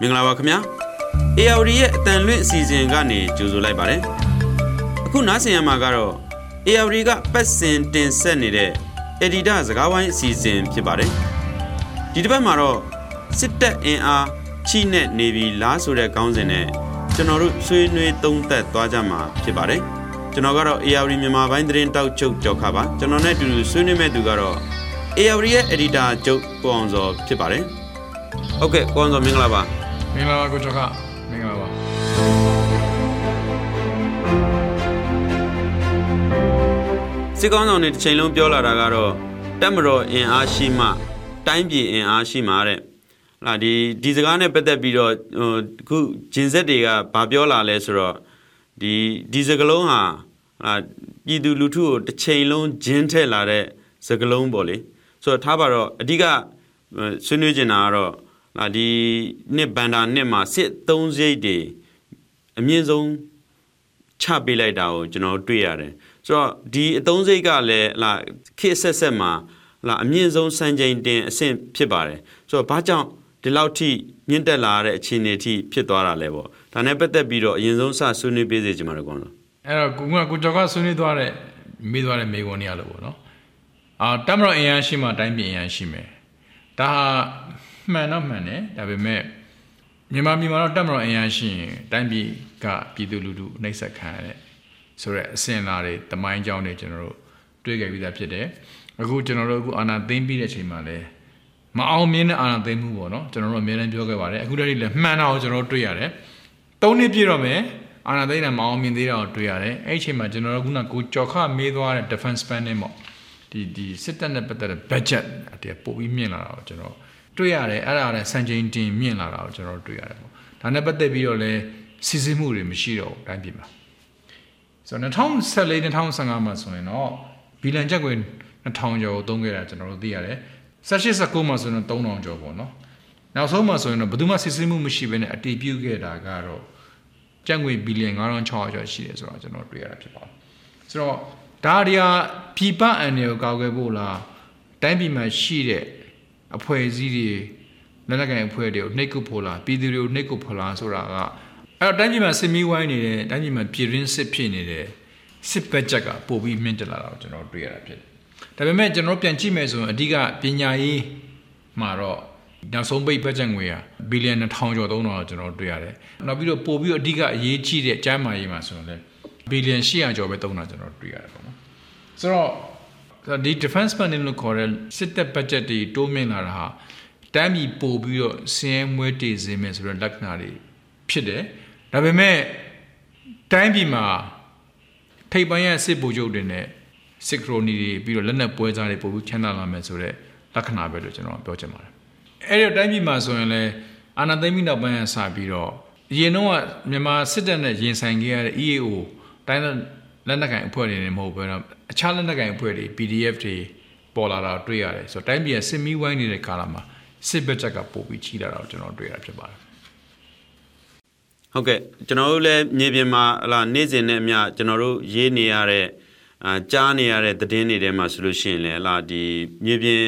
မင်္ဂလာပါခင်ဗျာ AOD ရဲ့အတန်လွင့်အစီအစဉ်ကနေကြိုဆိုလိုက်ပါတယ်အခုနားဆင်ရမှာကတော့ AOD ကပတ်စင်တင်ဆက်နေတဲ့ Editor စကားဝိုင်းအစီအစဉ်ဖြစ်ပါတယ်ဒီတစ်ပတ်မှာတော့စစ်တပ်အင်အားချိနဲ့နေပြီလားဆိုတဲ့ခေါင်းစဉ်နဲ့ကျွန်တော်တို့ဆွေးနွေးသုံးသပ်သွားကြမှာဖြစ်ပါတယ်ကျွန်တော်ကတော့ AOD မြန်မာပိုင်းသတင်းတောက်ချုပ်ကြောက်ခါပါကျွန်တော်နဲ့အတူတူဆွေးနွေးမဲ့သူကတော့ AOD ရဲ့ Editor ကျုပ်ကိုအောင်စောဖြစ်ပါတယ်ဟုတ်ကဲ့ကိုအောင်စောမင်္ဂလာပါမ င်္ဂလာပါကိုကျော်ခမင်္ဂလာပါစစ်ကောင်းဆောင်တွေတစ်ချိန်လုံးပြောလာတာကတော့တက်မတော်အင်အားရှိမှ တိုင်းပြည်အင်အားရှိမှတဲ့ဟလာဒီဒီစကားနဲ့ပတ်သက်ပြီးတော့ဟိုအခုဂျင်ဆက်တွေကဗာပြောလာလဲဆိုတော့ဒီဒီစကလုံးဟာဟလာပြည်သူလူထုကိုတစ်ချိန်လုံးဂျင်းထက်လာတဲ့စကလုံးပေါ့လေဆိုတော့ထားပါတော့အဓိကဆွေးနွေးချင်တာကတော့ဟလာ ဒီနှစ်ဘန်ဒါနှစ်မှာစစ်သုံးစိတ်တွေအမြင့်ဆုံးချပေးလိုက်တာကိုကျွန်တော်တွေ့ရတယ်ဆိုတော့ဒီအသုံးစိတ်ကလည်းလာခေတ်ဆက်ဆက်မှာလာအမြင့်ဆုံးစံချိန်တင်အဆင့်ဖြစ်ပါတယ်ဆိုတော့ဘာကြောင့်ဒီလောက်ထိမြင့်တက်လာတဲ့အခြေအနေထိဖြစ်သွားတာလဲပေါ့ဒါနဲ့ပတ်သက်ပြီးတော့အရင်ဆုံးစဆွေးနွေးပေးစေချင်ပါတယ်ကွာလို့အဲ့တော့ကိုကကိုကျော်ခဆွေးနွေးသွားတဲ့မေးသွားတဲ့မေးခွန်းတွေရလို့ပေါ့နော်အာတမတော်အင်အားရှိမှတိုင်းပြည်အင်အားရှိမယ်ဒါဟာ မှန်တော့မှန်တယ်ဒါပေမဲ့မြန်မာပြည်မှာတော့တမတော်အင်အားရှိရင်တိုင်းပြည်ကပြည်သူလူထုနှိပ်စက်ခံရတဲ့ဆိုတော့အစင်လာတွေတမိုင်းကြောင်းတွေကျွန်တော်တို့တွေ့ကြပြီးသားဖြစ်တယ်အခုကျွန်တော်တို့အခုအာဏာသိမ်းပြီးတဲ့အချိန်မှာလည်းမအောင်မြင်တဲ့အာဏာသိမ်းမှုပေါ့နော်ကျွန်တော်တို့အများနဲ့ပြောခဲ့ပါတယ်အခုတည်းလည်းမှန်တာကိုကျွန်တော်တို့တွေ့ရတယ်သုံးနှစ်ပြည့်တော့မယ်အာဏာသိမ်းတာမအောင်မြင်သေးတာကိုတွေ့ရတယ်အဲ့ဒီအချိန်မှာကျွန်တော်တို့ခုနကိုကြော်ခမေးသွားတဲ့ defense spending ပေါ့ဒီဒီစစ်တပ်နဲ့ပတ်သက်တဲ့ budget အတည်းပို့ပြီးမြင့်လာတာကိုကျွန်တော် တွေ့ရတယ်အဲ့ဒါလည်းစံချိန်တင်မြင့်လာတာကိုကျွန်တော်တွေ့ရတယ်ပေါ့ဒါနဲ့ပတ်သက်ပြီးတော့လည်းစီစစ်မှုတွေမရှိတော့ဘူးတိုင်းပြည်မှာဆိုတော့2014 2015မှာဆိုရင်တော့ဘီလန်ချက်ကွေ2000ကျော်ကိုသုံးခဲ့တာကျွန်တော်တို့သိရတယ်18 19မှာဆိုရင်3000ကျော်ပေါ့နော်နောက်ဆုံးမှာဆိုရင်တော့ဘယ်သူမှစစ်စစ်မှုမရှိဘဲနဲ့အတီးပြုတ်ခဲ့တာကတော့ကျပ်ငွေဘီလီယံ9600ကျော်ရှိတယ်ဆိုတော့ကျွန်တော်တွေ့ရတာဖြစ်ပါတယ်ဆိုတော့ဒါတွေဟာပြည်ပအန်တွေကိုကောက်ွယ်ဖို့လားတိုင်းပြည်မှာရှိတဲ့ အဖွဲ့အစည်းတွေလက်နက်ကိုင်အဖွဲ့တွေကိုနှိပ်ကုဖို့လားပြည်သူတွေကိုနှိပ်ကုဖို့လားဆိုတာကအဲ့တော့တိုင်းပြည်မှာစစ်မီးဝိုင်းနေတယ်တိုင်းပြည်မှာပြည်ရင်းစစ်ဖြစ်နေတယ်စစ်ဘက်ချက်ကပို့ပြီးမြင့်တက်လာတာကိုကျွန်တော်တွေ့ရတာဖြစ်တယ်ဒါပေမဲ့ကျွန်တော်ပြန်ကြည့်မယ်ဆိုရင်အဓိကပညာရေးမှာတော့နောက်ဆုံးပိတ်ဘတ်ဂျက်ငွေဟာဘီလီယံ1000ကျော်သုံးတော့ကျွန်တော်တွေ့ရတယ်။နောက်ပြီးတော့ပို့ပြီးအဓိကအရေးကြီးတဲ့ကျန်းမာရေးမှာဆိုရင်လည်းဘီလီယံ800ကျော်ပဲသုံးတာကျွန်တော်တွေ့ရတယ်ပေါ့နော်။ဆိုတော့ ဒီ defense spending လို့ခေါ်တဲ့စစ်တပ် budget တွေတိုးမြင့်လာတာဟာတမ်းပြီးပို့ပြီးတော့စင်းမွေးတည်စေမယ်ဆိုတဲ့လက္ခဏာတွေဖြစ်တယ်။ဒါပေမဲ့တိုင်းပြည်မှာထိပ်ပိုင်းရစစ်ဗိုလ်ချုပ်တွေနဲ့စစ်ခရိုနီတွေပြီးတော့လက်နက်ပွဲစားတွေပို့ပြီးချမ်းသာလာမယ်ဆိုတဲ့လက္ခဏာပဲလို့ကျွန်တော်ပြောချင်ပါတယ်။အဲ့ဒီတိုင်းပြည်မှာဆိုရင်လည်းအာဏာသိမ်းပြီးနောက်ပိုင်းဆာပြီးတော့အရင်တော့မြန်မာစစ်တပ်နဲ့ရင်ဆိုင်ခဲ့ရတဲ့ EAO တိုင်း လက်နက်ကိုင်အဖွဲ့တွေနဲ့မဟုတ်ဘဲတော့အခြားလက်နက်ကိုင်အဖွဲ့တွေ PDF တွေပေါ်လာတာတွေ့ရတယ်ဆိုတော့တိုင်းပြည်ကစစ်မီးဝိုင်းနေတဲ့ကာလမှာစစ်ဘက်ချက်ကပို့ပြီးချီလာတာကိုကျွန်တော်တွေ့ရတာဖြစ်ပါတယ်ဟုတ်ကဲ့ကျွန်တော်တို့လည်းမြေပြင်မှာဟလာနေ့စဉ်နဲ့အမျှကျွန်တော်တို့ရေးနေရတဲ့အာကြားနေရတဲ့သတင်းတွေထဲမှာဆိုလို့ရှိရင်လည်းဟလာဒီမြေပြင်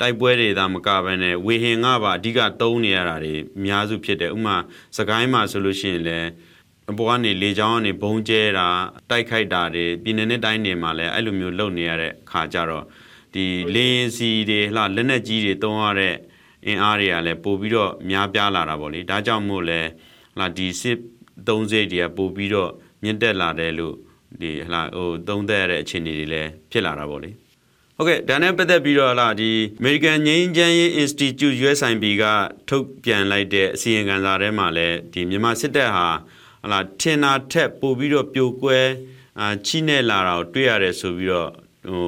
တိုက်ပွဲတွေသာမကဘဲနဲ့ဝေဟင်ကပါအဓိကသုံးနေရတာတွေအများစုဖြစ်တယ်ဥပမာစကိုင်းမှာဆိုလို့ရှိရင်လည်း အပေါ်ကနေလေချောင်းကနေဘုံကျဲတာတိုက်ခိုက်တာတွေပြည်내နဲ့တိုင်းတွေမှာလည်းအဲ့လိုမျိုးလုပ်နေရတဲ့ခါကြတော့ဒီလေရင်စီတွေဟလာလက်နက်ကြီးတွေသုံးရတဲ့အင်အားတွေကလည်းပို့ပြီးတော့များပြားလာတာပေါ့လေဒါကြောင့်မို့လဲလာဒီစစ်သုံးစိတ်တွေကပို့ပြီးတော့မြင့်တက်လာတယ်လို့ဒီဟလာဟိုသုံးသက်ရတဲ့အခြေအနေတွေလည်းဖြစ်လာတာပေါ့လေဟုတ်ကဲ့ဒါနဲ့ပတ်သက်ပြီးတော့လာဒီ American ငိမ်းချမ်းရေး Institute USIP ကထုတ်ပြန်လိုက်တဲ့အစီရင်ခံစာထဲမှာလည်းဒီမြန်မာစစ်တပ်ဟာ ဟလာထင်တာထက်ပို့ပြီးတော့ပြိုကွဲအာချိနဲ့လာတာကိုတွေ့ရတယ်ဆိုပြီးတော့ဟို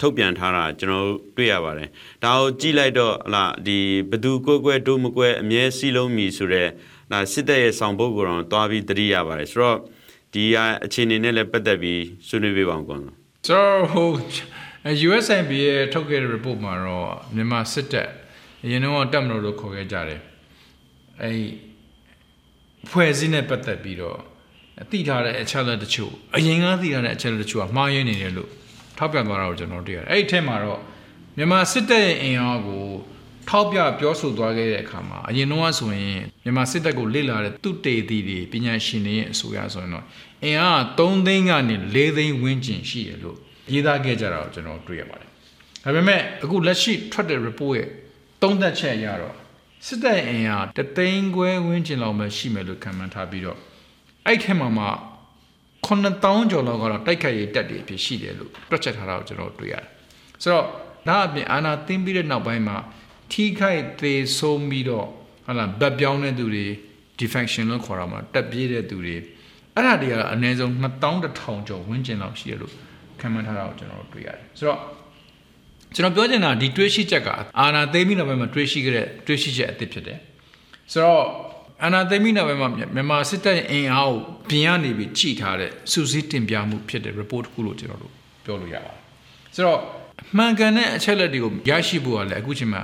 ထုတ်ပြန်ထားတာကျွန်တော်တွေ့ရပါတယ်။ဒါကိုကြည့်လိုက်တော့ဟလာဒီဘသူကွဲကွဲဒိုးမကွဲအမြဲစီလုံးမီဆိုတဲ့ဒါစစ်တပ်ရဲ့ဆောင်ပုဒ်ကိုတော့တွားပြီးတတိရပါတယ်ဆိုတော့ဒီအခြေအနေနဲ့လည်းပတ်သက်ပြီးဆွေးနွေးပေးပါအောင်ကွန်ဆိုတော့ဟို USIP ရဲ့ထုတ်ခဲ့တဲ့ report မှာတော့မြန်မာစစ်တပ်အရင်တော့တက်မလို့လို့ခေါ်ခဲ့ကြတယ်အဲ ဖွဲ့စည်းနဲ့ပတ်သက်ပြီးတော့သိထားတဲ့အချက်လက်တချို့အရင်ကသိထားတဲ့အချက်လက်တချို့ကမှားယွင်းနေတယ်လို့ထောက်ပြသွားတာကိုကျွန်တော်တွေ့ရတယ်အဲ့ဒီထဲမှာတော့မြန်မာစစ်တပ်ရဲ့အင်အားကိုထောက်ပြပြောဆိုသွားခဲ့တဲ့အခါမှာအရင်တော့ဆိုရင်မြန်မာစစ်တပ်ကိုလေ့လာတဲ့သူတေသီတွေပညာရှင်တွေရဲ့အဆိုအရဆိုရင်တော့အင်အား3သိန်းကနေ4သိန်းဝန်းကျင်ရှိရလို့ရေးသားခဲ့ကြတာကိုကျွန်တော်တွေ့ရပါတယ်။ဒါပေမဲ့အခုလက်ရှိထွက်တဲ့ report ရဲ့သုံးသက်ချက်အရတော့ စစ်တပ်အင်အားတသိန်းခွဲဝန်းကျင်လောက်ပဲရှိမယ်လို့ခန့်မှန်းထားပြီးတော့အဲ့ထက်မှာမှ9000ကျော်လောက်ကတော့တိုက်ခိုက်ရေးတက်တွေအဖြစ်ရှိတယ်လို့တွက်ချက်ထားတာကိုကျွန်တော်တွေ့ရတယ်။ဆိုတော့ဒါအပြင်အာနာသိမ်းပြီးတဲ့နောက်ပိုင်းမှာထိခိုက်သေးဆုံးပြီးတော့ဟာလာဗတ်ပြောင်းတဲ့သူတွေ defection လို့ခေါ်တာမှာတက်ပြေးတဲ့သူတွေအဲ့ဒါတွေကအနည်းဆုံး2100ကျော်ဝန်းကျင်လောက်ရှိရလို့ခန့်မှန်းထားတာကိုကျွန်တော်တို့တွေ့ရတယ်။ဆိုတော့ ကျွန်တော်ပြောချင်တာဒီတွေးရှိချက်ကအာနာသိမ်းပြီးနောက်ပိုင်းမှာတွေးရှိခဲ့တဲ့တွေးရှိချက်အသစ်ဖြစ်တယ်။ဆိုတော့အာနာသိမ်းပြီးနောက်ပိုင်းမှာမြန်မာစစ်တပ်ရဲ့အင်အားကိုပြင်ရနေပြီးချိထားတဲ့စူးစီးတင်ပြမှုဖြစ်တဲ့ report တစ်ခုလို့ကျွန်တော်တို့ပြောလို့ရပါတယ်။ဆိုတော့မှန်ကန်တဲ့အချက်လက်တွေကိုရရှိဖို့ကလည်းအခုချိန်မှာ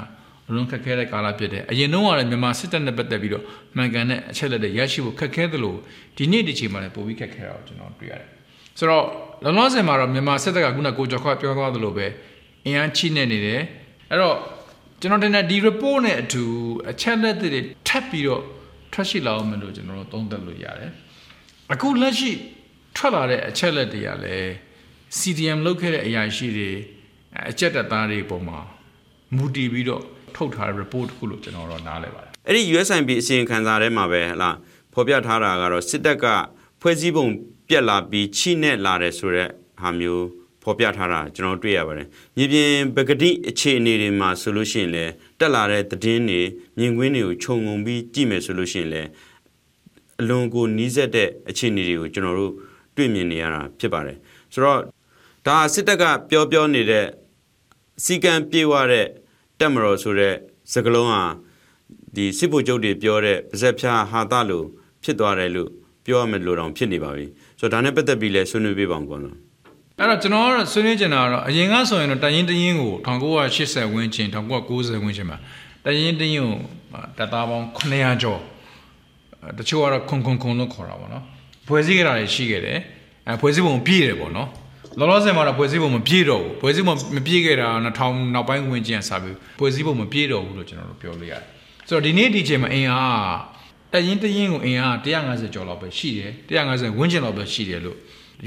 အလုံးခက်ခဲတဲ့ကာလဖြစ်တယ်အရင်တော့ကလည်းမြန်မာစစ်တပ်နဲ့ပတ်သက်ပြီးတော့မှန်ကန်တဲ့အချက်လက်တွေရရှိဖို့ခက်ခဲသလိုဒီနေ့ဒီချိန်မှာလည်းပိုပြီးခက်ခဲတာကိုကျွန်တော်တွေ့ရတယ်ဆိုတော့လောလောဆယ်မှာတော့မြန်မာစစ်တပ်ကခုနကိုကျော်ခွပြောသွားသလိုပဲ အင်အားချိနေနေတယ်အဲ့တော့ကျွန်တော်တင်တဲ့ဒီ report နဲ့အတူအချက်လက်တွေထပ်ပြီးတော့ထွက်ရှိလာအောင်မလို့ကျွန်တော်တို့သုံးသပ်လို့ရတယ်အခုလက်ရှိထွက်လာတဲ့အချက်လက်တွေကလည်း CDM လုပ်ခဲ့တဲ့အရာရှိတွေအချက်တက်သားတွေပုံမှာမူတည်ပြီးတော့ထုတ်ထားတဲ့ report တစ်ခုလို့ကျွန်တော်တော့နားလည်ပါတယ်အဲ့ဒီ USIP အစီရင်ခံစာထဲမှာပဲဟလားဖော်ပြထားတာကတော့စစ်တပ်ကဖွဲ့စည်းပုံပြက်လာပြီးချိနဲ့လာတယ်ဆိုတဲ့ဟာမျိုး ဖော်ပြထားတာကျွန်တော်တွေ့ရပါတယ်။မြေပြင်ပကတိအခြေအနေတွေမှာဆိုလို့ရှိရင်လည်းတက်လာတဲ့သတင်းတွေမြင်ကွင်းတွေကိုခြုံငုံပြီးကြည့်မယ်ဆိုလို့ရှိရင်လည်းအလွန်ကိုနီးစက်တဲ့အခြေအနေတွေကိုကျွန်တော်တို့တွေ့မြင်နေရတာဖြစ်ပါတယ်။ဆိုတော့ဒါစစ်တပ်ကပြောပြောနေတဲ့စီကံပြေဝတဲ့တက်မတော်ဆိုတဲ့စကလုံးဟာဒီစစ်ဗိုလ်ချုပ်တွေပြောတဲ့ပါဇက်ဖြာဟာသလို့ဖြစ်သွားတယ်လို့ပြောရမယ်လို့တောင်ဖြစ်နေပါပြီဆိုတော့ဒါနဲ့ပတ်သက်ပြီးလဲဆွေးနွေးပြပါအောင်ကွာနော် အဲ့တော့ကျွန်တော်ကတော့ဆွေးနွေးချင်တာကတော့အရင်ကဆိုရင်တော့တရင်တရင်ကို1980ဝန်းကျင်1990ဝန်းကျင်မှာတရင်တရင်ကိုတပ်သားပေါင်း900ကျော်တချို့ကတော့ခုံခုံခုံလို့ခေါ်တာပေါ့နော်ဖွဲ့စည်းကြတာရှိခဲ့တယ်အဲဖွဲ့စည်းပုံပြည့်တယ်ပေါ့နော်လောလောဆယ်မှာတော့ဖွဲ့စည်းပုံမပြည့်တော့ဘူးဖွဲ့စည်းပုံမပြည့်ခဲ့တာ2000နောက်ပိုင်းဝင်ကျင်စာပြီးဖွဲ့စည်းပုံမပြည့်တော့ဘူးလို့ကျွန်တော်တို့ပြောလို့ရတယ်ဆိုတော့ဒီနေ့ဒီချိန်မှာအင်အားတရင်တရင်ကိုအင်အား150ကျော်လောက်ပဲရှိတယ်150ဝန်းကျင်လောက်ပဲရှိတယ်လို့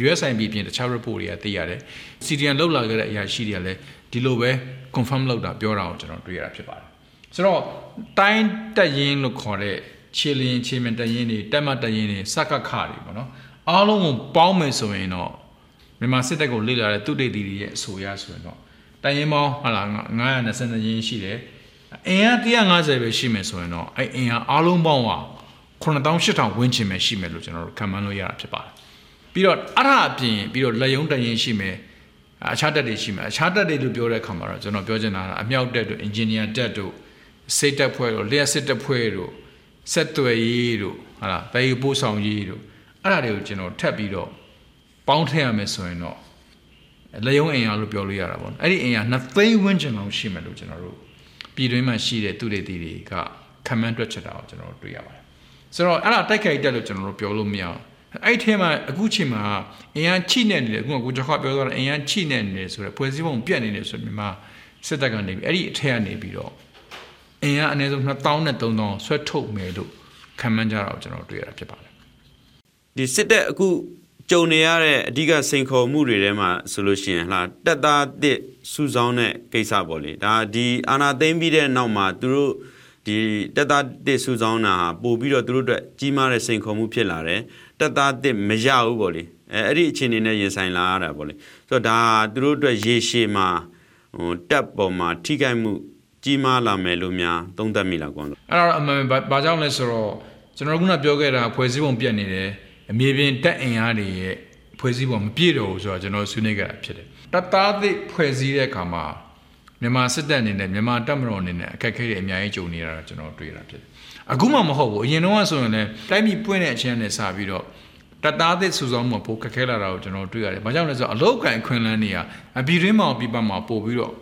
USIP ပြင်တခြား report တွေကသိရတယ် CDN လောက်လာခဲ့တဲ့အရာရှိတွေကလည်းဒီလိုပဲ confirm လုပ်တာပြောတာကိုကျွန်တော်တွေ့ရတာဖြစ်ပါတယ်ဆိုတော့တိုင်းတက်ရင်လို့ခေါ်တဲ့ခြေလင်းခြေမတက်ရင်တွေတက်မတက်ရင်တွေစကခတွေပေါ့နော်အားလုံးကိုပေါင်းမယ်ဆိုရင်တော့မြန်မာစစ်တပ်ကိုလေ့လာတဲ့သူတေတီတွေရဲ့အဆိုအရဆိုရင်တော့တိုင်ရင်ပေါင်းဟာလာ922ရင်းရှိတယ်အင်အား150ပဲရှိမယ်ဆိုရင်တော့အဲ့အင်အားအားလုံးပေါင်းက9800ဝန်းကျင်ပဲရှိမယ်လို့ကျွန်တော်တို့ခံမှန်းလို့ရတာဖြစ်ပါတယ် ပြီးတော့အထအပြင်ပြီးတော့လက်ယုံတရင်ရှိမယ်အခြားတက်တွေရှိမယ်အခြားတက်တွေလို့ပြောတဲ့အခါမှာတော့ကျွန်တော်ပြောချင်တာကအမြောက်တက်တို့ engineer တက်တို့စိတ်တက်ဖွဲ့တို့လျှက်စစ်တက်ဖွဲ့တို့ဆက်သွယ်ရေးတို့ဟာလားတည်ပို့ဆောင်ရေးတို့အဲ့ဒါတွေကိုကျွန်တော်ထပ်ပြီးတော့ပေါင်းထည့်ရမယ်ဆိုရင်တော့လက်ယုံအင်အားလို့ပြောလို့ရတာပေါ့အဲ့ဒီအင်အားနှစ်သိန်းဝန်းကျင်လောက်ရှိမယ်လို့ကျွန်တော်တို့ပြည်တွင်းမှာရှိတဲ့သူတွေတီတွေကခံမှန်းတွက်ချက်တာကိုကျွန်တော်တို့တွေ့ရပါတယ်ဆိုတော့အဲ့ဒါတိုက်ခိုက်တက်လို့ကျွန်တော်တို့ပြောလို့မရအောင် အဲ့ထဲမှာအခုချိန်မှာအင်အားချိနေနေတယ်အခုကကိုကျော်ခပြောသွားတာအင်အားချိနေနေတယ်ဆိုတော့ဖွဲ့စည်းပုံပြတ်နေတယ်ဆိုပြီးမှစစ်တပ်ကနေပြီးအဲ့ဒီအထက်ကနေပြီးတော့အင်အားအနည်းဆုံး2000နဲ့3000ဆွဲထုတ်မယ်လို့ခံမှန်းကြတာကိုကျွန်တော်တွေ့ရတာဖြစ်ပါတယ်ဒီစစ်တပ်အခုကြုံနေရတဲ့အဓိကစိန်ခေါ်မှုတွေထဲမှာဆိုလို့ရှိရင်ဟာတက်သားတစ်စုဆောင်းတဲ့ကိစ္စပေါ့လေဒါဒီအာနာသိမ့်ပြီးတဲ့နောက်မှာသူတို့ဒီတက်သားတစ်စုဆောင်းတာဟာပို့ပြီးတော့သူတို့အတွက်ကြီးမားတဲ့စိန်ခေါ်မှုဖြစ်လာတယ် တက်သားတစ်မရဘူးပေါ့လေအဲအဲ့ဒီအခြေအနေနဲ့ရင်ဆိုင်လာရတာပေါ့လေဆိုတော့ဒါသူတို့အတွက်ရေရှည်မှာဟိုတက်ပေါ်မှာထိခိုက်မှုကြီးမားလာမယ်လို့များသုံးသပ်မိလားကွာအဲ့တော့အမှန်ဘာကြောင့်လဲဆိုတော့ကျွန်တော်ကပြောခဲ့တာဖွဲ့စည်းပုံပြတ်နေတယ်အမြေပြင်တက်အင်အားတွေရဲ့ဖွဲ့စည်းပုံမပြည့်တော့ဘူးဆိုတော့ကျွန်တော်ဆွေးနွေးကြတာဖြစ်တယ်တသားသစ်ဖွဲ့စည်းတဲ့အခါမှာမြန်မာစစ်တပ်အနေနဲ့မြန်မာတပ်မတော်အနေနဲ့အခက်အခဲတွေအများကြီးကြုံနေရတာကျွန်တော်တွေ့ရတာဖြစ်တယ် အခုမှမဟုတ်ဘူးအရင်တော့ဆိုရင်လည်းတိုင်းပြည်ပွင့်တဲ့အချင်းနဲ့စပြီးတော့တသားသစ်စူဆောင်းမှုပိုခက်ခဲလာတာကိုကျွန်တော်တွေ့ရတယ်။ဘာကြောင့်လဲဆိုတော့အလောက်ကန်ခွင်လန်းနေရအပြည်တွင်းမှာပြပမှာပို့ပြီးတော့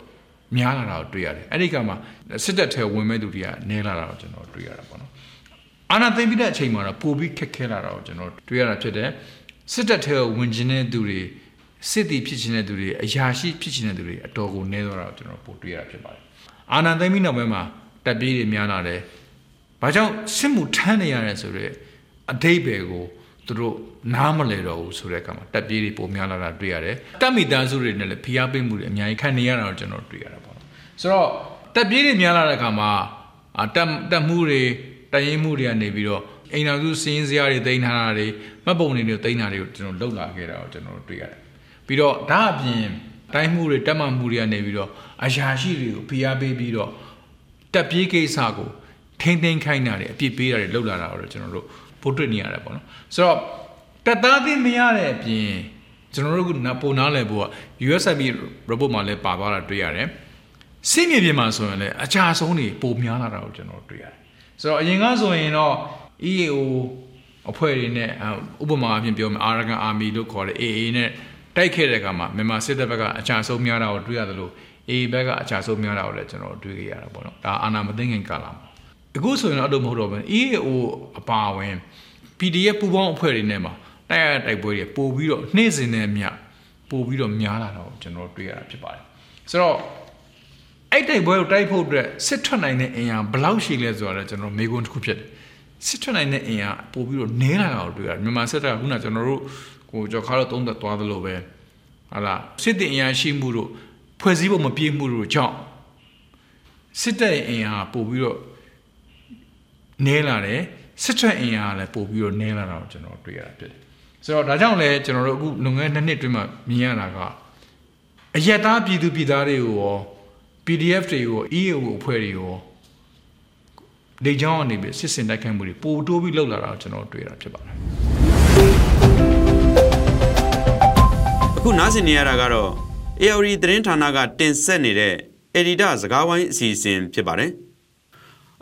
များလာတာကိုတွေ့ရတယ်။အဲ့ဒီကမှစစ်တပ်ထဲဝင်မဲ့သူတွေကနဲလာတာကိုကျွန်တော်တွေ့ရတာပေါ့နော်။အာဏာသိမ်းပြီးတဲ့အချိန်မှာတော့ပိုပြီးခက်ခဲလာတာကိုကျွန်တော်တွေ့ရတာဖြစ်တယ်။စစ်တပ်ထဲဝင်ကျင်တဲ့သူတွေစစ်တီဖြစ်ခြင်းတဲ့သူတွေအရာရှိဖြစ်ခြင်းတဲ့သူတွေအတော်ကိုနဲသွားတာကိုကျွန်တော်ပိုတွေ့ရတာဖြစ်ပါတယ်။အာဏာသိမ်းပြီးနောက်ပိုင်းမှာတက်ပြေးတွေများလာတယ် ဘာကြောင့်စစ်မှုထမ်းနေရတဲ့ဆိုတော့အတိတ်ပဲကိုသူတို့နားမလဲတော့ဘူးဆိုတဲ့အခါမှာတက်ပြေးတွေပုံများလာတာတွေ့ရတယ်တက်မိသားစုတွေနဲ့လည်းဖိအားပေးမှုတွေအများကြီးခံနေရတာကိုကျွန်တော်တွေ့ရတာပေါ့ဆိုတော့တက်ပြေးတွေများလာတဲ့အခါမှာတက်တက်မှုတွေတရင်မှုတွေကနေပြီးတော့အိမ်တော်စုစင်းစရာတွေတင်ထားတာတွေမှတ်ပုံတွေတွေတင်ထားတွေကိုကျွန်တော်လောက်လာခဲ့တာကိုကျွန်တော်တွေ့ရတယ်ပြီးတော့ဒါအပြင်တိုင်းမှုတွေတက်မှမှုတွေကနေပြီးတော့အရာရှိတွေကိုဖိအားပေးပြီးတော့တက်ပြေးကိစ္စကို ထိမ့်သိမ်းခိုင်းတာတွေအပြစ်ပေးတာတွေလောက်လာတာကိုကျွန်တော်တို့ပို့တွေ့နေရတယ်ပေါ့နော်ဆိုတော့တက်သားသိမရတဲ့အပြင်ကျွန်တော်တို့ကပုံနားလည်ဖို့က USIP report မှာလည်းပါသွားတာတွေ့ရတယ်စိတ်မြေပြင်မှာဆိုရင်လည်းအချာဆုံးတွေပုံများလာတာကိုကျွန်တော်တွေ့ရတယ်ဆိုတော့အရင်ကဆိုရင်တော့ EAO အဖွဲ့တွေနဲ့ဥပမာအဖြစ်ပြောမယ် Arakan Army လို့ခေါ်တဲ့ AA နဲ့တိုက်ခဲ့တဲ့အခါမှာမြန်မာစစ်တပ်ဘက်ကအချာဆုံးများတာကိုတွေ့ရတယ်လို့ AA ဘက်ကအချာဆုံးများတာကိုလည်းကျွန်တော်တွေ့ခဲ့ရတာပေါ့နော်ဒါအာနာမသိငင်ကာလာမှာ အခုဆိုရင်တော့အဲ့လိုမဟုတ်တော့ဘူး EAO အပါဝင် PDF ပူပေါင်းအဖွဲ့တွေနဲ့မှာတိုက်ရတိုက်ပွဲတွေပို့ပြီးတော့နှိမ့်စင်တဲ့မြပို့ပြီးတော့များလာတော့ကျွန်တော်တွေ့ရတာဖြစ်ပါတယ်ဆိုတော့အဲ့တိုက်ပွဲကိုတိုက်ဖို့အတွက်စစ်ထွက်နိုင်တဲ့အင်အားဘယ်လောက်ရှိလဲဆိုတော့ကျွန်တော်မေးခွန်းတစ်ခုဖြစ်တယ်စစ်ထွက်နိုင်တဲ့အင်အားပို့ပြီးတော့နဲလာတာကိုတွေ့ရတယ်မြန်မာစစ်တပ်ကခုနကျွန်တော်တို့ကိုကြော်ခါတော့သုံးသက်သွားသလိုပဲဟာလားစစ်တင်အင်အားရှိမှုတို့ဖွဲ့စည်းပုံမပြေမှုတို့ကြောင့်စစ်တပ်ရဲ့အင်အားပို့ပြီးတော့ နဲလာတယ်စစ်ထွက်အင်အားလည်းပို့ပြီးတော့နဲလာတာကိုကျွန်တော်တွေ့ရတာဖြစ်တယ်ဆိုတော့ဒါကြောင့်လည်းကျွန်တော်တို့အခုလုံငန်းနှစ်နှစ်တွင်းမှာမြင်ရတာကအယက်သားပြည်သူပြည်သားတွေကိုရော PDF တွေကို EAO အဖွဲ့တွေရောဒေချောင်းအနေပြီးစစ်စင်တိုက်ခိုက်မှုတွေပိုတိုးပြီးလှုပ်လာတာကိုကျွန်တော်တွေ့ရတာဖြစ်ပါတယ်အခုနားဆင်နေရတာကတော့ AOD သတင်းဌာနကတင်ဆက်နေတဲ့ Edita စကားဝိုင်းအစီအစဉ်ဖြစ်ပါတယ်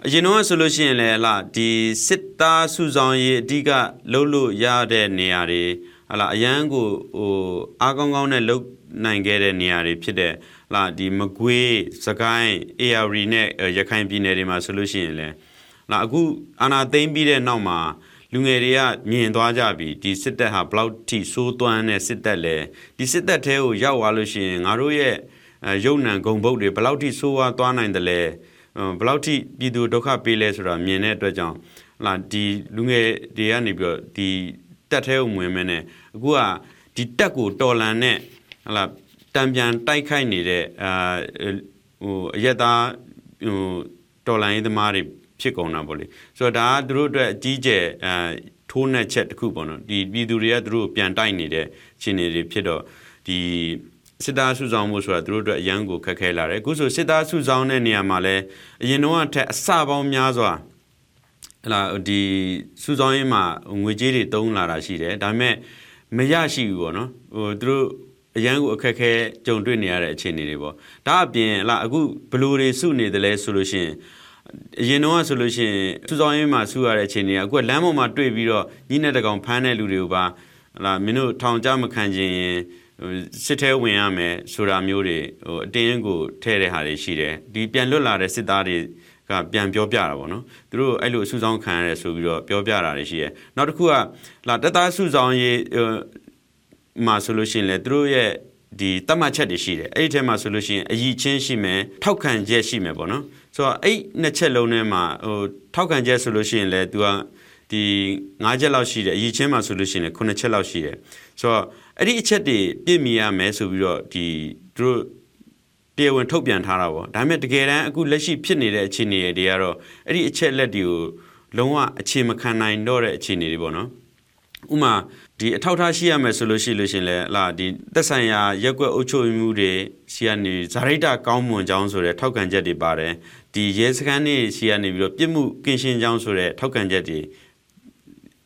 အရင်တော့ဆိုလို့ရှိရင်လည်းဟလာဒီစစ်သားစုဆောင်ရေးအဓိကလှုပ်လို့ရတဲ့နေရာတွေဟလာအရန်ကိုဟိုအားကောင်းကောင်းနဲ့လှုပ်နိုင်ခဲ့တဲ့နေရာတွေဖြစ်တဲ့ဟလာဒီမကွေးစကိုင်း AR နဲ့ရခိုင်ပြည်နယ်တွေမှာဆိုလို့ရှိရင်လည်းဟလာအခုအာနာသိမ့်ပြီးတဲ့နောက်မှာလူငယ်တွေကမြင်သွားကြပြီဒီစစ်တပ်ဟာဘလောက်ထိစိုးသွမ်းတဲ့စစ်တပ်လဲဒီစစ်တပ်ထဲကိုရောက်သွားလို့ရှိရင်ငါတို့ရဲ့ရုပ်နံဂုံဘုတ်တွေဘလောက်ထိစိုးဝါးသွားနိုင်တယ်လဲ ဘယ်လောက်ထိပြည်သူဒုက္ခပေးလဲဆိုတာမြင်တဲ့အတွက်ကြောင့်လာဒီလူငယ်တွေကနေပြီးတော့ဒီတက်ထဲကိုဝင်မဲနဲ့အခုကဒီတက်ကိုတော်လန်နဲ့ဟလာတံပြန်တိုက်ခိုက်နေတဲ့အာဟိုအရက်သားဟိုတော်လန်ရေးသမားတွေဖြစ်ကုန်တာပေါ့လေဆိုတော့ဒါကသူတို့အတွက်အကြီးကျယ်အာထိုးနှက်ချက်တစ်ခုပေါ့နော်ဒီပြည်သူတွေကသူတို့ပြန်တိုက်နေတဲ့ခြေနေတွေဖြစ်တော့ဒီ စစ်သားစုဆောင်မှုဆိုတာသူတို့အတွက်အရန်ကိုခက်ခဲလာတယ်အခုဆိုစစ်သားစုဆောင်တဲ့နေရာမှာလည်းအရင်တော့အထက်အစပေါင်းများစွာဟလာဒီစုဆောင်ရေးမှာငွေကြေးတွေတုံးလာတာရှိတယ်ဒါပေမဲ့မရရှိဘူးပေါ့နော်ဟိုသူတို့အရန်ကိုအခက်ခဲကြုံတွေ့နေရတဲ့အခြေအနေတွေပေါ့ဒါအပြင်ဟလာအခုဘလူတွေစုနေတယ်လဲဆိုလို့ရှိရင်အရင်တော့ဆိုလို့ရှိရင်စုဆောင်ရေးမှာစုရတဲ့အခြေအနေကအခုလမ်းပေါ်မှာတွေ့ပြီးတော့ညီနဲ့တကောင်ဖမ်းတဲ့လူတွေကိုပါဟလာမင်းတို့ထောင်ကြမခံခြင်းရင် စစ်ထဲဝင်ရမယ်ဆိုတာမျိုးတွေဟိုအတင်းကိုထဲတဲ့ဟာတွေရှိတယ်ဒီပြန်လွတ်လာတဲ့စစ်သားတွေကပြန်ပြောပြတာပေါ့နော်သူတို့အဲ့လိုအစုဆောင်ခံရတယ်ဆိုပြီးတော့ပြောပြတာတွေရှိတယ်နောက်တစ်ခုကလာတက်သားစုဆောင်ရေးမှာဆိုလို့ရှိရင်လေသူတို့ရဲ့ဒီတတ်မှတ်ချက်တွေရှိတယ်အဲ့ဒီထဲမှာဆိုလို့ရှိရင်အည်ချင်းရှိမယ်ထောက်ခံချက်ရှိမယ်ပေါ့နော်ဆိုတော့အဲ့နှစ်ချက်လုံးထဲမှာဟိုထောက်ခံချက်ဆိုလို့ရှိရင်လေ तू က ဒီ၅ချက်လောက်ရှိတယ်အည်ချင်းမှာဆိုလို့ရှိရင်လေ9ချက်လောက်ရှိတယ်ဆိုတော့အဲ့ဒီအချက်တွေပြည့်မီရမယ်ဆိုပြီးတော့ဒီသူတို့တရားဝင်ထုတ်ပြန်ထားတာပေါ့ဒါပေမဲ့တကယ်တမ်းအခုလက်ရှိဖြစ်နေတဲ့အခြေအနေတွေကတော့အဲ့ဒီအချက်လက်တွေကိုလုံးဝအခြေမခံနိုင်တော့တဲ့အခြေအနေတွေပေါ့နော်ဥမာဒီအထောက်ထားရှိရမယ်ဆိုလို့ရှိလို့ရှင်လဲလာဒီသက်ဆိုင်ရာရက်ွက်အုပ်ချုပ်မှုတွေရှိရနေဇာရိတကောင်းမွန်ကြောင်းဆိုတဲ့ထောက်ခံချက်တွေပါတယ်ဒီရဲစခန်းတွေရှိရနေပြီးတော့ပြစ်မှုကင်းရှင်းကြောင်းဆိုတဲ့ထောက်ခံချက်တွေ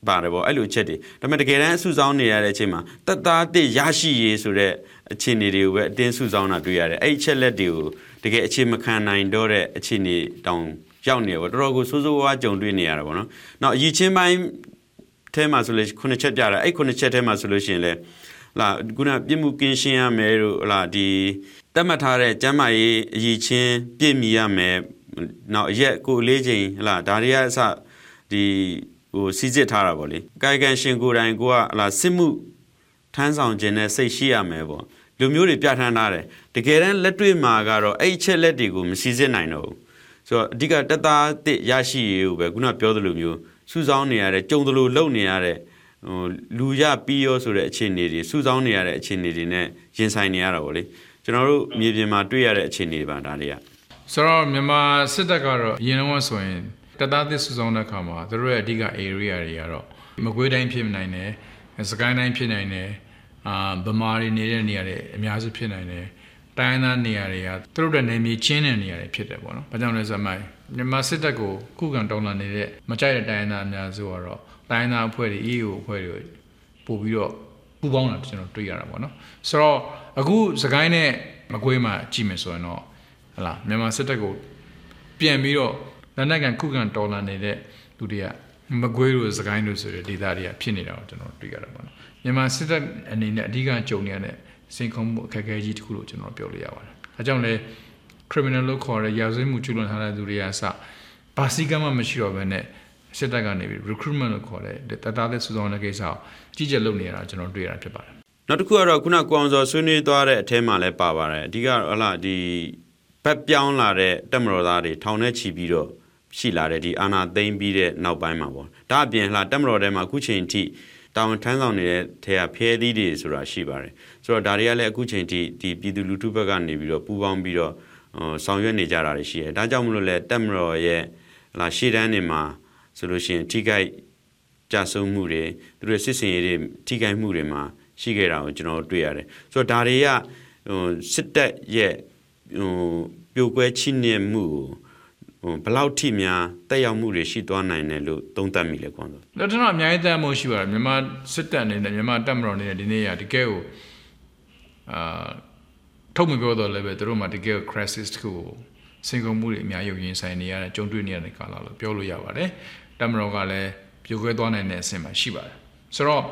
ပါတယ်ပေါ့အဲ့လိုချက်တွေဒါပေမဲ့တကယ်တမ်းအစုဆောင်းနေရတဲ့အချိန်မှာတက်သားတစ်ရရှိရေးဆိုတဲ့အခြေအနေတွေကိုပဲအတင်းစုဆောင်းတာတွေ့ရတယ်အဲ့ဒီချက်လက်တွေကိုတကယ်အခြေမခံနိုင်တော့တဲ့အခြေအနေတောင်ရောက်နေပေါ့တော်တော်ကိုစိုးစိုးဝါးကြုံတွေ့နေရတာပေါ့နော်နောက်အရေးချင်းပိုင်းထဲမှာဆိုလို့ခုနှစ်ချက်ပြတာအဲ့ခုနှစ်ချက်ထဲမှာဆိုလို့ရှိရင်လေလာခုနပြစ်မှုကင်းရှင်းရမယ်လို့လာဒီတတ်မှတ်ထားတဲ့ကျမ်းမာရေးအရေးချင်းပြည့်မီရမယ်နောက်အရက်ကိုလေးချိန်ဟလာဒါတွေကအစဒီ ဟိုစီစစ်ထားတာပေါ့လေကာယကံရှင်ကိုယ်တိုင်ကိုကဟလာစစ်မှုထမ်းဆောင်ခြင်းနဲ့စိတ်ရှိရမယ်ပေါ့လူမျိုးတွေပြဋ္ဌာန်းထားတယ်တကယ်တမ်းလက်တွေ့မှာကတော့အဲ့ချက်လက်တွေကိုမစီစစ်နိုင်တော့ဘူးဆိုတော့အဓိကတက်သားတစ်ရရှိရေးကိုပဲခုနပြောသလိုမျိုးစုဆောင်းနေရတဲ့ကြုံသလိုလုပ်နေရတဲ့ဟိုလူရပြီးရောဆိုတဲ့အခြေအနေတွေစုဆောင်းနေရတဲ့အခြေအနေတွေနဲ့ရင်ဆိုင်နေရတာပေါ့လေကျွန်တော်တို့မြေပြင်မှာတွေ့ရတဲ့အခြေအနေတွေပါဒါတွေကဆိုတော့မြန်မာစစ်တပ်ကတော့အရင်တော့ဆိုရင် တပ်သားသစ်စုဆောင်တဲ့အခါမှာသူတို့ရဲ့အဓိက area တွေကတော့မကွေးတိုင်းဖြစ်နိုင်တယ်စကိုင်းတိုင်းဖြစ်နိုင်တယ်အာဗမာတွေနေတဲ့နေရာတွေအများစုဖြစ်နိုင်တယ်တိုင်းသားနေရာတွေကသူတို့တဲ့နေမြေချင်းတဲ့နေရာတွေဖြစ်တယ်ပေါ့နော်။ဘာကြောင့်လဲဆိုတော့မြန်မာစစ်တပ်ကိုခုခံတောင်းလာနေတဲ့မကြိုက်တဲ့တိုင်းသားအများစုကတော့တိုင်းသားအဖွဲ့တွေ EU အဖွဲ့တွေပို့ပြီးတော့ပူပေါင်းတာကျွန်တော်တွေ့ရတာပေါ့နော်။ဆိုတော့အခုစကိုင်းနဲ့မကွေးမှာကြည့်မယ်ဆိုရင်တော့ဟလာမြန်မာစစ်တပ်ကိုပြန်ပြီးတော့ လက်နက်ကန်ခုခံတော်လာနေတဲ့လူတွေကမကွေးတို့စကိုင်းတို့ဆိုတဲ့ဒေသတွေကဖြစ်နေတာကိုကျွန်တော်တွေ့ရတာပေါ့နော်မြန်မာစစ်တပ်အနေနဲ့အဓိကကြုံနေရတဲ့စိန်ခေါ်မှုအခက်အခဲကြီးတစ်ခုလို့ကျွန်တော်ပြောလို့ရပါတယ်။အဲကြောင့်လဲ criminal လို့ခေါ်တဲ့ရာဇဝတ်မှုကျူးလွန်ထားတဲ့သူတွေကအစဘာစီကမှမရှိတော့ဘဲနဲ့စစ်တပ်ကနေပြီး recruitment လို့ခေါ်တဲ့တသားတဲ့စုဆောင်တဲ့ကိစ္စကိုကြီးကြပ်လုပ်နေရတာကျွန်တော်တွေ့ရတာဖြစ်ပါတယ်။နောက်တစ်ခုကတော့ခုနကိုအောင်စောဆွေးနွေးသွားတဲ့အထဲမှာလည်းပါပါတယ်။အဓိကဟလာဒီဘက်ပြောင်းလာတဲ့တက်မတော်သားတွေထောင်ထဲချီပြီးတော့ ရှိလာတဲ့ဒီအာနာသိမ့်ပြီးတဲ့နောက်ပိုင်းမှာပေါ့။ဒါအပြင်ဟလာတက်မတော်ထဲမှာအခုချိန်ထိတာဝန်ထမ်းဆောင်နေတဲ့ထဲကဖျဲသီးတွေဆိုတာရှိပါတယ်ဆိုတော့ဒါတွေကလည်းအခုချိန်ထိဒီပြည်သူလူထုဘက်ကနေပြီးတော့ပူးပေါင်းပြီးတော့ဆောင်ရွက်နေကြတာတွေရှိတယ်ဒါကြောင့်မလို့လဲတက်မတော်ရဲ့လာရှေ့တန်းနေမှာဆိုလို့ရှိရင်ထိခိုက်ကြဆုံးမှုတွေသူတို့စစ်စင်ရေးတွေထိခိုက်မှုတွေမှာရှိခဲ့တာကိုကျွန်တော်တွေ့ရတယ်ဆိုတော့ဒါတွေကဟိုစစ်တပ်ရဲ့ဟိုပြိုကွဲချိနေမှုကိုဟို ဘလောက်ထိများတက်ရောက်မှုတွေရှိသွားနိုင်တယ်လို့သုံးသပ်မိလဲကွန်ဆို။ဒါတော့အများကြီးတက်မှုရှိပါတယ်မြန်မာစစ်တပ်အနေနဲ့မြန်မာတပ်မတော်အနေနဲ့ဒီနေ့ရတကယ်ကိုအာထုတ်မပြောတော့လည်းပဲသူတို့မှတကယ် crisis တခုကိုစင်ကုန်မှုတွေအများကြီးရင်ဆိုင်နေရတဲ့ကြုံတွေ့နေရတဲ့ကာလလို့ပြောလို့ရပါတယ်။တပ်မတော်ကလည်းပြိုကွဲသွားနိုင်တဲ့အဆင့်မှာရှိပါတယ်။ဆိုတော့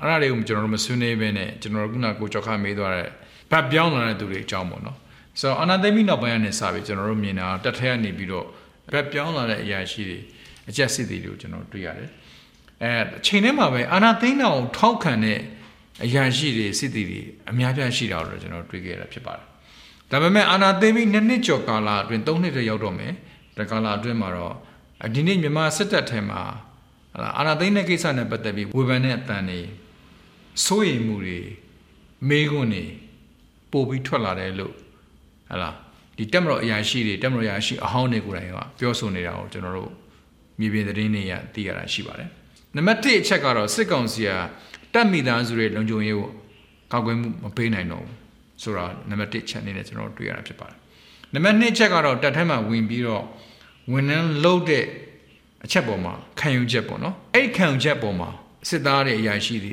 အဲ့ဒါတွေကိုကျွန်တော်တို့မဆွေးနွေးဘဲနဲ့ကျွန်တော်တို့ခုနကိုကြောက်ခမေးသွားတဲ့ဗတ်ပြောင်းလာတဲ့သူတွေအကြောင်းပေါ့နော်။ဆိုတော့အနာသိမိနောက်ပိုင်းကနေစပြီးကျွန်တော်တို့မြင်တာတက်ထဲကနေပြီးတော့ ဗတ်ပြောင်းလာတဲ့အရာရှိတွေအကျက်စစ်တွေကိုကျွန်တော်တွေ့ရတယ်။အဲအချိန်ထဲမှာပဲအာနာသိန်းတော်ထောက်ခံတဲ့အရာရှိတွေစစ်တီတွေအများပြားရှိတာတော့ကျွန်တော်တွေ့ခဲ့ရတာဖြစ်ပါတယ်။ဒါပေမဲ့အာနာသိန်းပြီးနှစ်နှစ်ကျော်ကာလအတွင်း၃နှစ်တည်းရောက်တော့မယ်။ဒါကာလအတွင်းမှာတော့ဒီနေ့မြန်မာစစ်တပ်ထဲမှာဟလာအာနာသိန်းတဲ့ကိစ္စနဲ့ပတ်သက်ပြီးဝေဖန်တဲ့အတန်တွေစိုးရိမ်မှုတွေမေးခွန်းတွေပို့ပြီးထွက်လာတယ်လို့ဟလာ ဒီတက်မတော်အရာရှိတွေတက်မတော်အရာရှိအဟောင်းတွေကိုယ်တိုင်ကပြောဆိုနေတာကိုကျွန်တော်တို့မြေပြင်သတင်းတွေရသိရတာရှိပါတယ်နံပါတ်1အချက်ကတော့စစ်ကောင်စီကတက်မိသားစုရဲ့လုံခြုံရေးကိုကောက်ွယ်မှုမပေးနိုင်တော့ဘူးဆိုတာနံပါတ်1ချက်အနေနဲ့ကျွန်တော်တွေ့ရတာဖြစ်ပါတယ်နံပါတ်2ချက်ကတော့တက်ထဲမှာဝင်ပြီးတော့ဝန်ထမ်းလုပ်တဲ့အချက်ပေါ်မှာခံယူချက်ပေါ့နော်အဲ့ခံယူချက်ပေါ်မှာစစ်သားတွေအရာရှိတွေ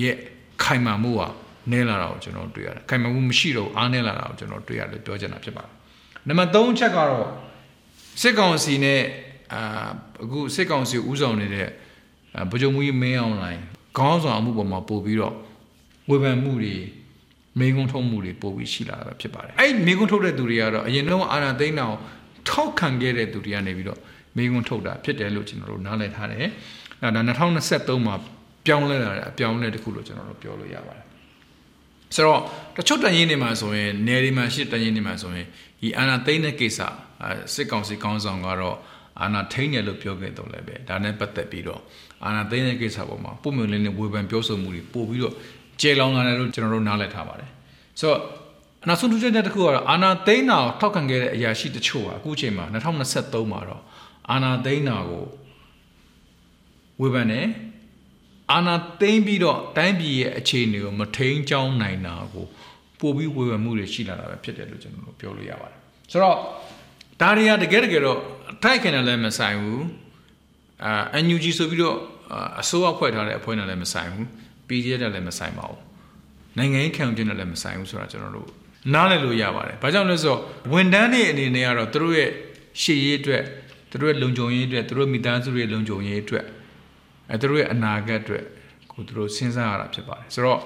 ရဲ့ခိုင်မာမှုဟာ နဲလာတာကိုကျွန်တော်တွေ့ရတယ်ခိုင်မာမှုမရှိတော့အားနဲလာတာကိုကျွန်တော်တွေ့ရတယ်ပြောချင်တာဖြစ်ပါတယ်နံပါတ်3ချက်ကတော့စစ်ကောင်စီနဲ့အာအခုစစ်ကောင်စီဥဆောင်နေတဲ့ဗကြုံမှုကြီးမင်းအောင်လိုင်းခေါင်းဆောင်မှုပေါ်မှာပို့ပြီးတော့ဝေဖန်မှုတွေမေကွန်းထုတ်မှုတွေပို့ပြီးရှိလာတာဖြစ်ပါတယ်အဲ့မေကွန်းထုတ်တဲ့သူတွေကတော့အရင်တော့အာဏာသိမ်းတာကိုထောက်ခံခဲ့တဲ့သူတွေကနေပြီးတော့မေကွန်းထုတ်တာဖြစ်တယ်လို့ကျွန်တော်တို့နားလည်ထားတယ်အဲဒါ2023မှာပြောင်းလဲလာတဲ့အပြောင်းလဲတစ်ခုလို့ကျွန်တော်တို့ပြောလို့ရပါတယ် ဆိုတော့တချို့တန်ရင်တွေမှာဆိုရင်နယ်တွေမှာရှိတန်ရင်တွေမှာဆိုရင်ဒီအာနာသိန်းတဲ့ကိစ္စစစ်ကောင်စီကောင်းဆောင်ကတော့အာနာထိန်တယ်လို့ပြောခဲ့တော့လည်းပဲဒါနဲ့ပတ်သက်ပြီးတော့အာနာသိန်းတဲ့ကိစ္စပေါ်မှာပုံမှန်လေးနဲ့ဝေဖန်ပြောဆိုမှုတွေပို့ပြီးတော့ကျေလောင်လာတယ်လို့ကျွန်တော်တို့နားလည်ထားပါတယ်ဆိုတော့အနောက်ဆုံးထူးခြားချက်တစ်ခုကတော့အာနာသိန်းနာကိုထောက်ခံခဲ့တဲ့အရာရှိတချို့ကအခုချိန်မှာ2023မှာတော့အာနာသိန်းနာကိုဝေဖန်တယ် အာနာသိမ်းပြီးတော့တိုင်းပြည်ရဲ့အခြေအနေကိုမထိန်ချောင်းနိုင်တာကိုပို့ပြီးဝေဖန်မှုတွေရှိလာတာပဲဖြစ်တယ်လို့ကျွန်တော်တို့ပြောလို့ရပါတယ်ဆိုတော့ဒါတွေကတကယ်တကယ်တော့ထိုက်ခင်တယ်လည်းမဆိုင်ဘူးအာ NUG ဆိုပြီးတော့အစိုးရဖွဲ့ထားတဲ့အဖွဲ့နဲ့လည်းမဆိုင်ဘူး PDF နဲ့လည်းမဆိုင်ပါဘူးနိုင်ငံရေးခံယူခြင်းနဲ့လည်းမဆိုင်ဘူးဆိုတာကျွန်တော်တို့နားလည်လို့ရပါတယ်ဘာကြောင့်လဲဆိုတော့ဝန်ထမ်းတွေအနေနဲ့ကတော့သူတို့ရဲ့ရှေ့ရေးအတွက်သူတို့ရဲ့လုံခြုံရေးအတွက်သူတို့မိသားစုတွေလုံခြုံရေးအတွက် အဲသူတို့ရဲ့အနာဂတ်အတွက်ကိုသူတို့စဉ်းစားရတာဖြစ်ပါတယ်ဆိုတော့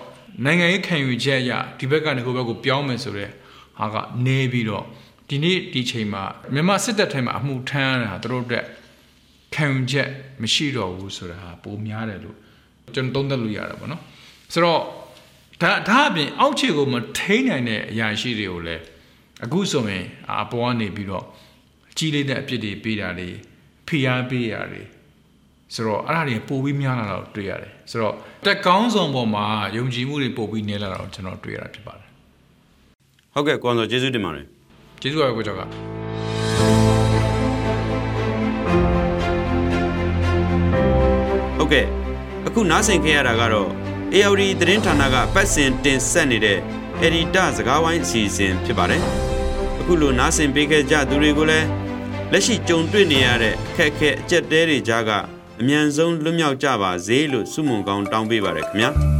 နိုင်ငံရေးခံယူချက်အရဒီဘက်ကနေဟိုဘက်ကိုပြောင်းမယ်ဆိုတော့ဟာကနေပြီးတော့ဒီနေ့ဒီချိန်မှာမြန်မာစစ်တပ်ထဲမှာအမှုထမ်းရတာသူတို့အတွက်ခံယူချက်မရှိတော့ဘူးဆိုတာဟာပိုများတယ်လို့ကျွန်တော်သုံးသပ်လို့ရတာပေါ့နော်ဆိုတော့ဒါဒါအပြင်အောက်ခြေကိုမထိန်းနိုင်တဲ့အရာရှိတွေကိုလည်းအခုဆိုရင်အပေါ်ကနေပြီးတော့အကြီးလေးတဲ့အပြစ်တွေပေးတာတွေဖိအားပေးတာတွေ ဆိုတော့အဲ့ဒါတွေပိုပြီးများလာတော့တွေ့ရတယ်ဆိုတော့တက်ကောင်းဆောင်ပေါ်မှာယုံကြည်မှုတွေပိုပြီးနေလာတော့ကျွန်တော်တွေ့ရတာဖြစ်ပါတယ်ဟုတ်ကဲ့ကိုအောင်စောကျေးဇူးတင်ပါတယ်ကျေးဇူးပါကိုကျော်ကဟုတ်ကဲ့အခုနားဆင်ခဲ့ရတာကတော့ AOD သတင်းဌာနကပတ်စဉ်တင်ဆက်နေတဲ့ Edita စကားဝိုင်းအစီအစဉ်ဖြစ်ပါတယ်အခုလိုနားဆင်ပေးခဲ့ကြသူတွေကိုလည်းလက်ရှိကြုံတွေ့နေရတဲ့အခက်အခဲအကျက်တဲတွေကြားက အမြန်ဆုံးလွတ်မြောက်ကြပါစေလို့ဆုမွန်ကောင်းတောင်းပေးပါရခင်ဗျာ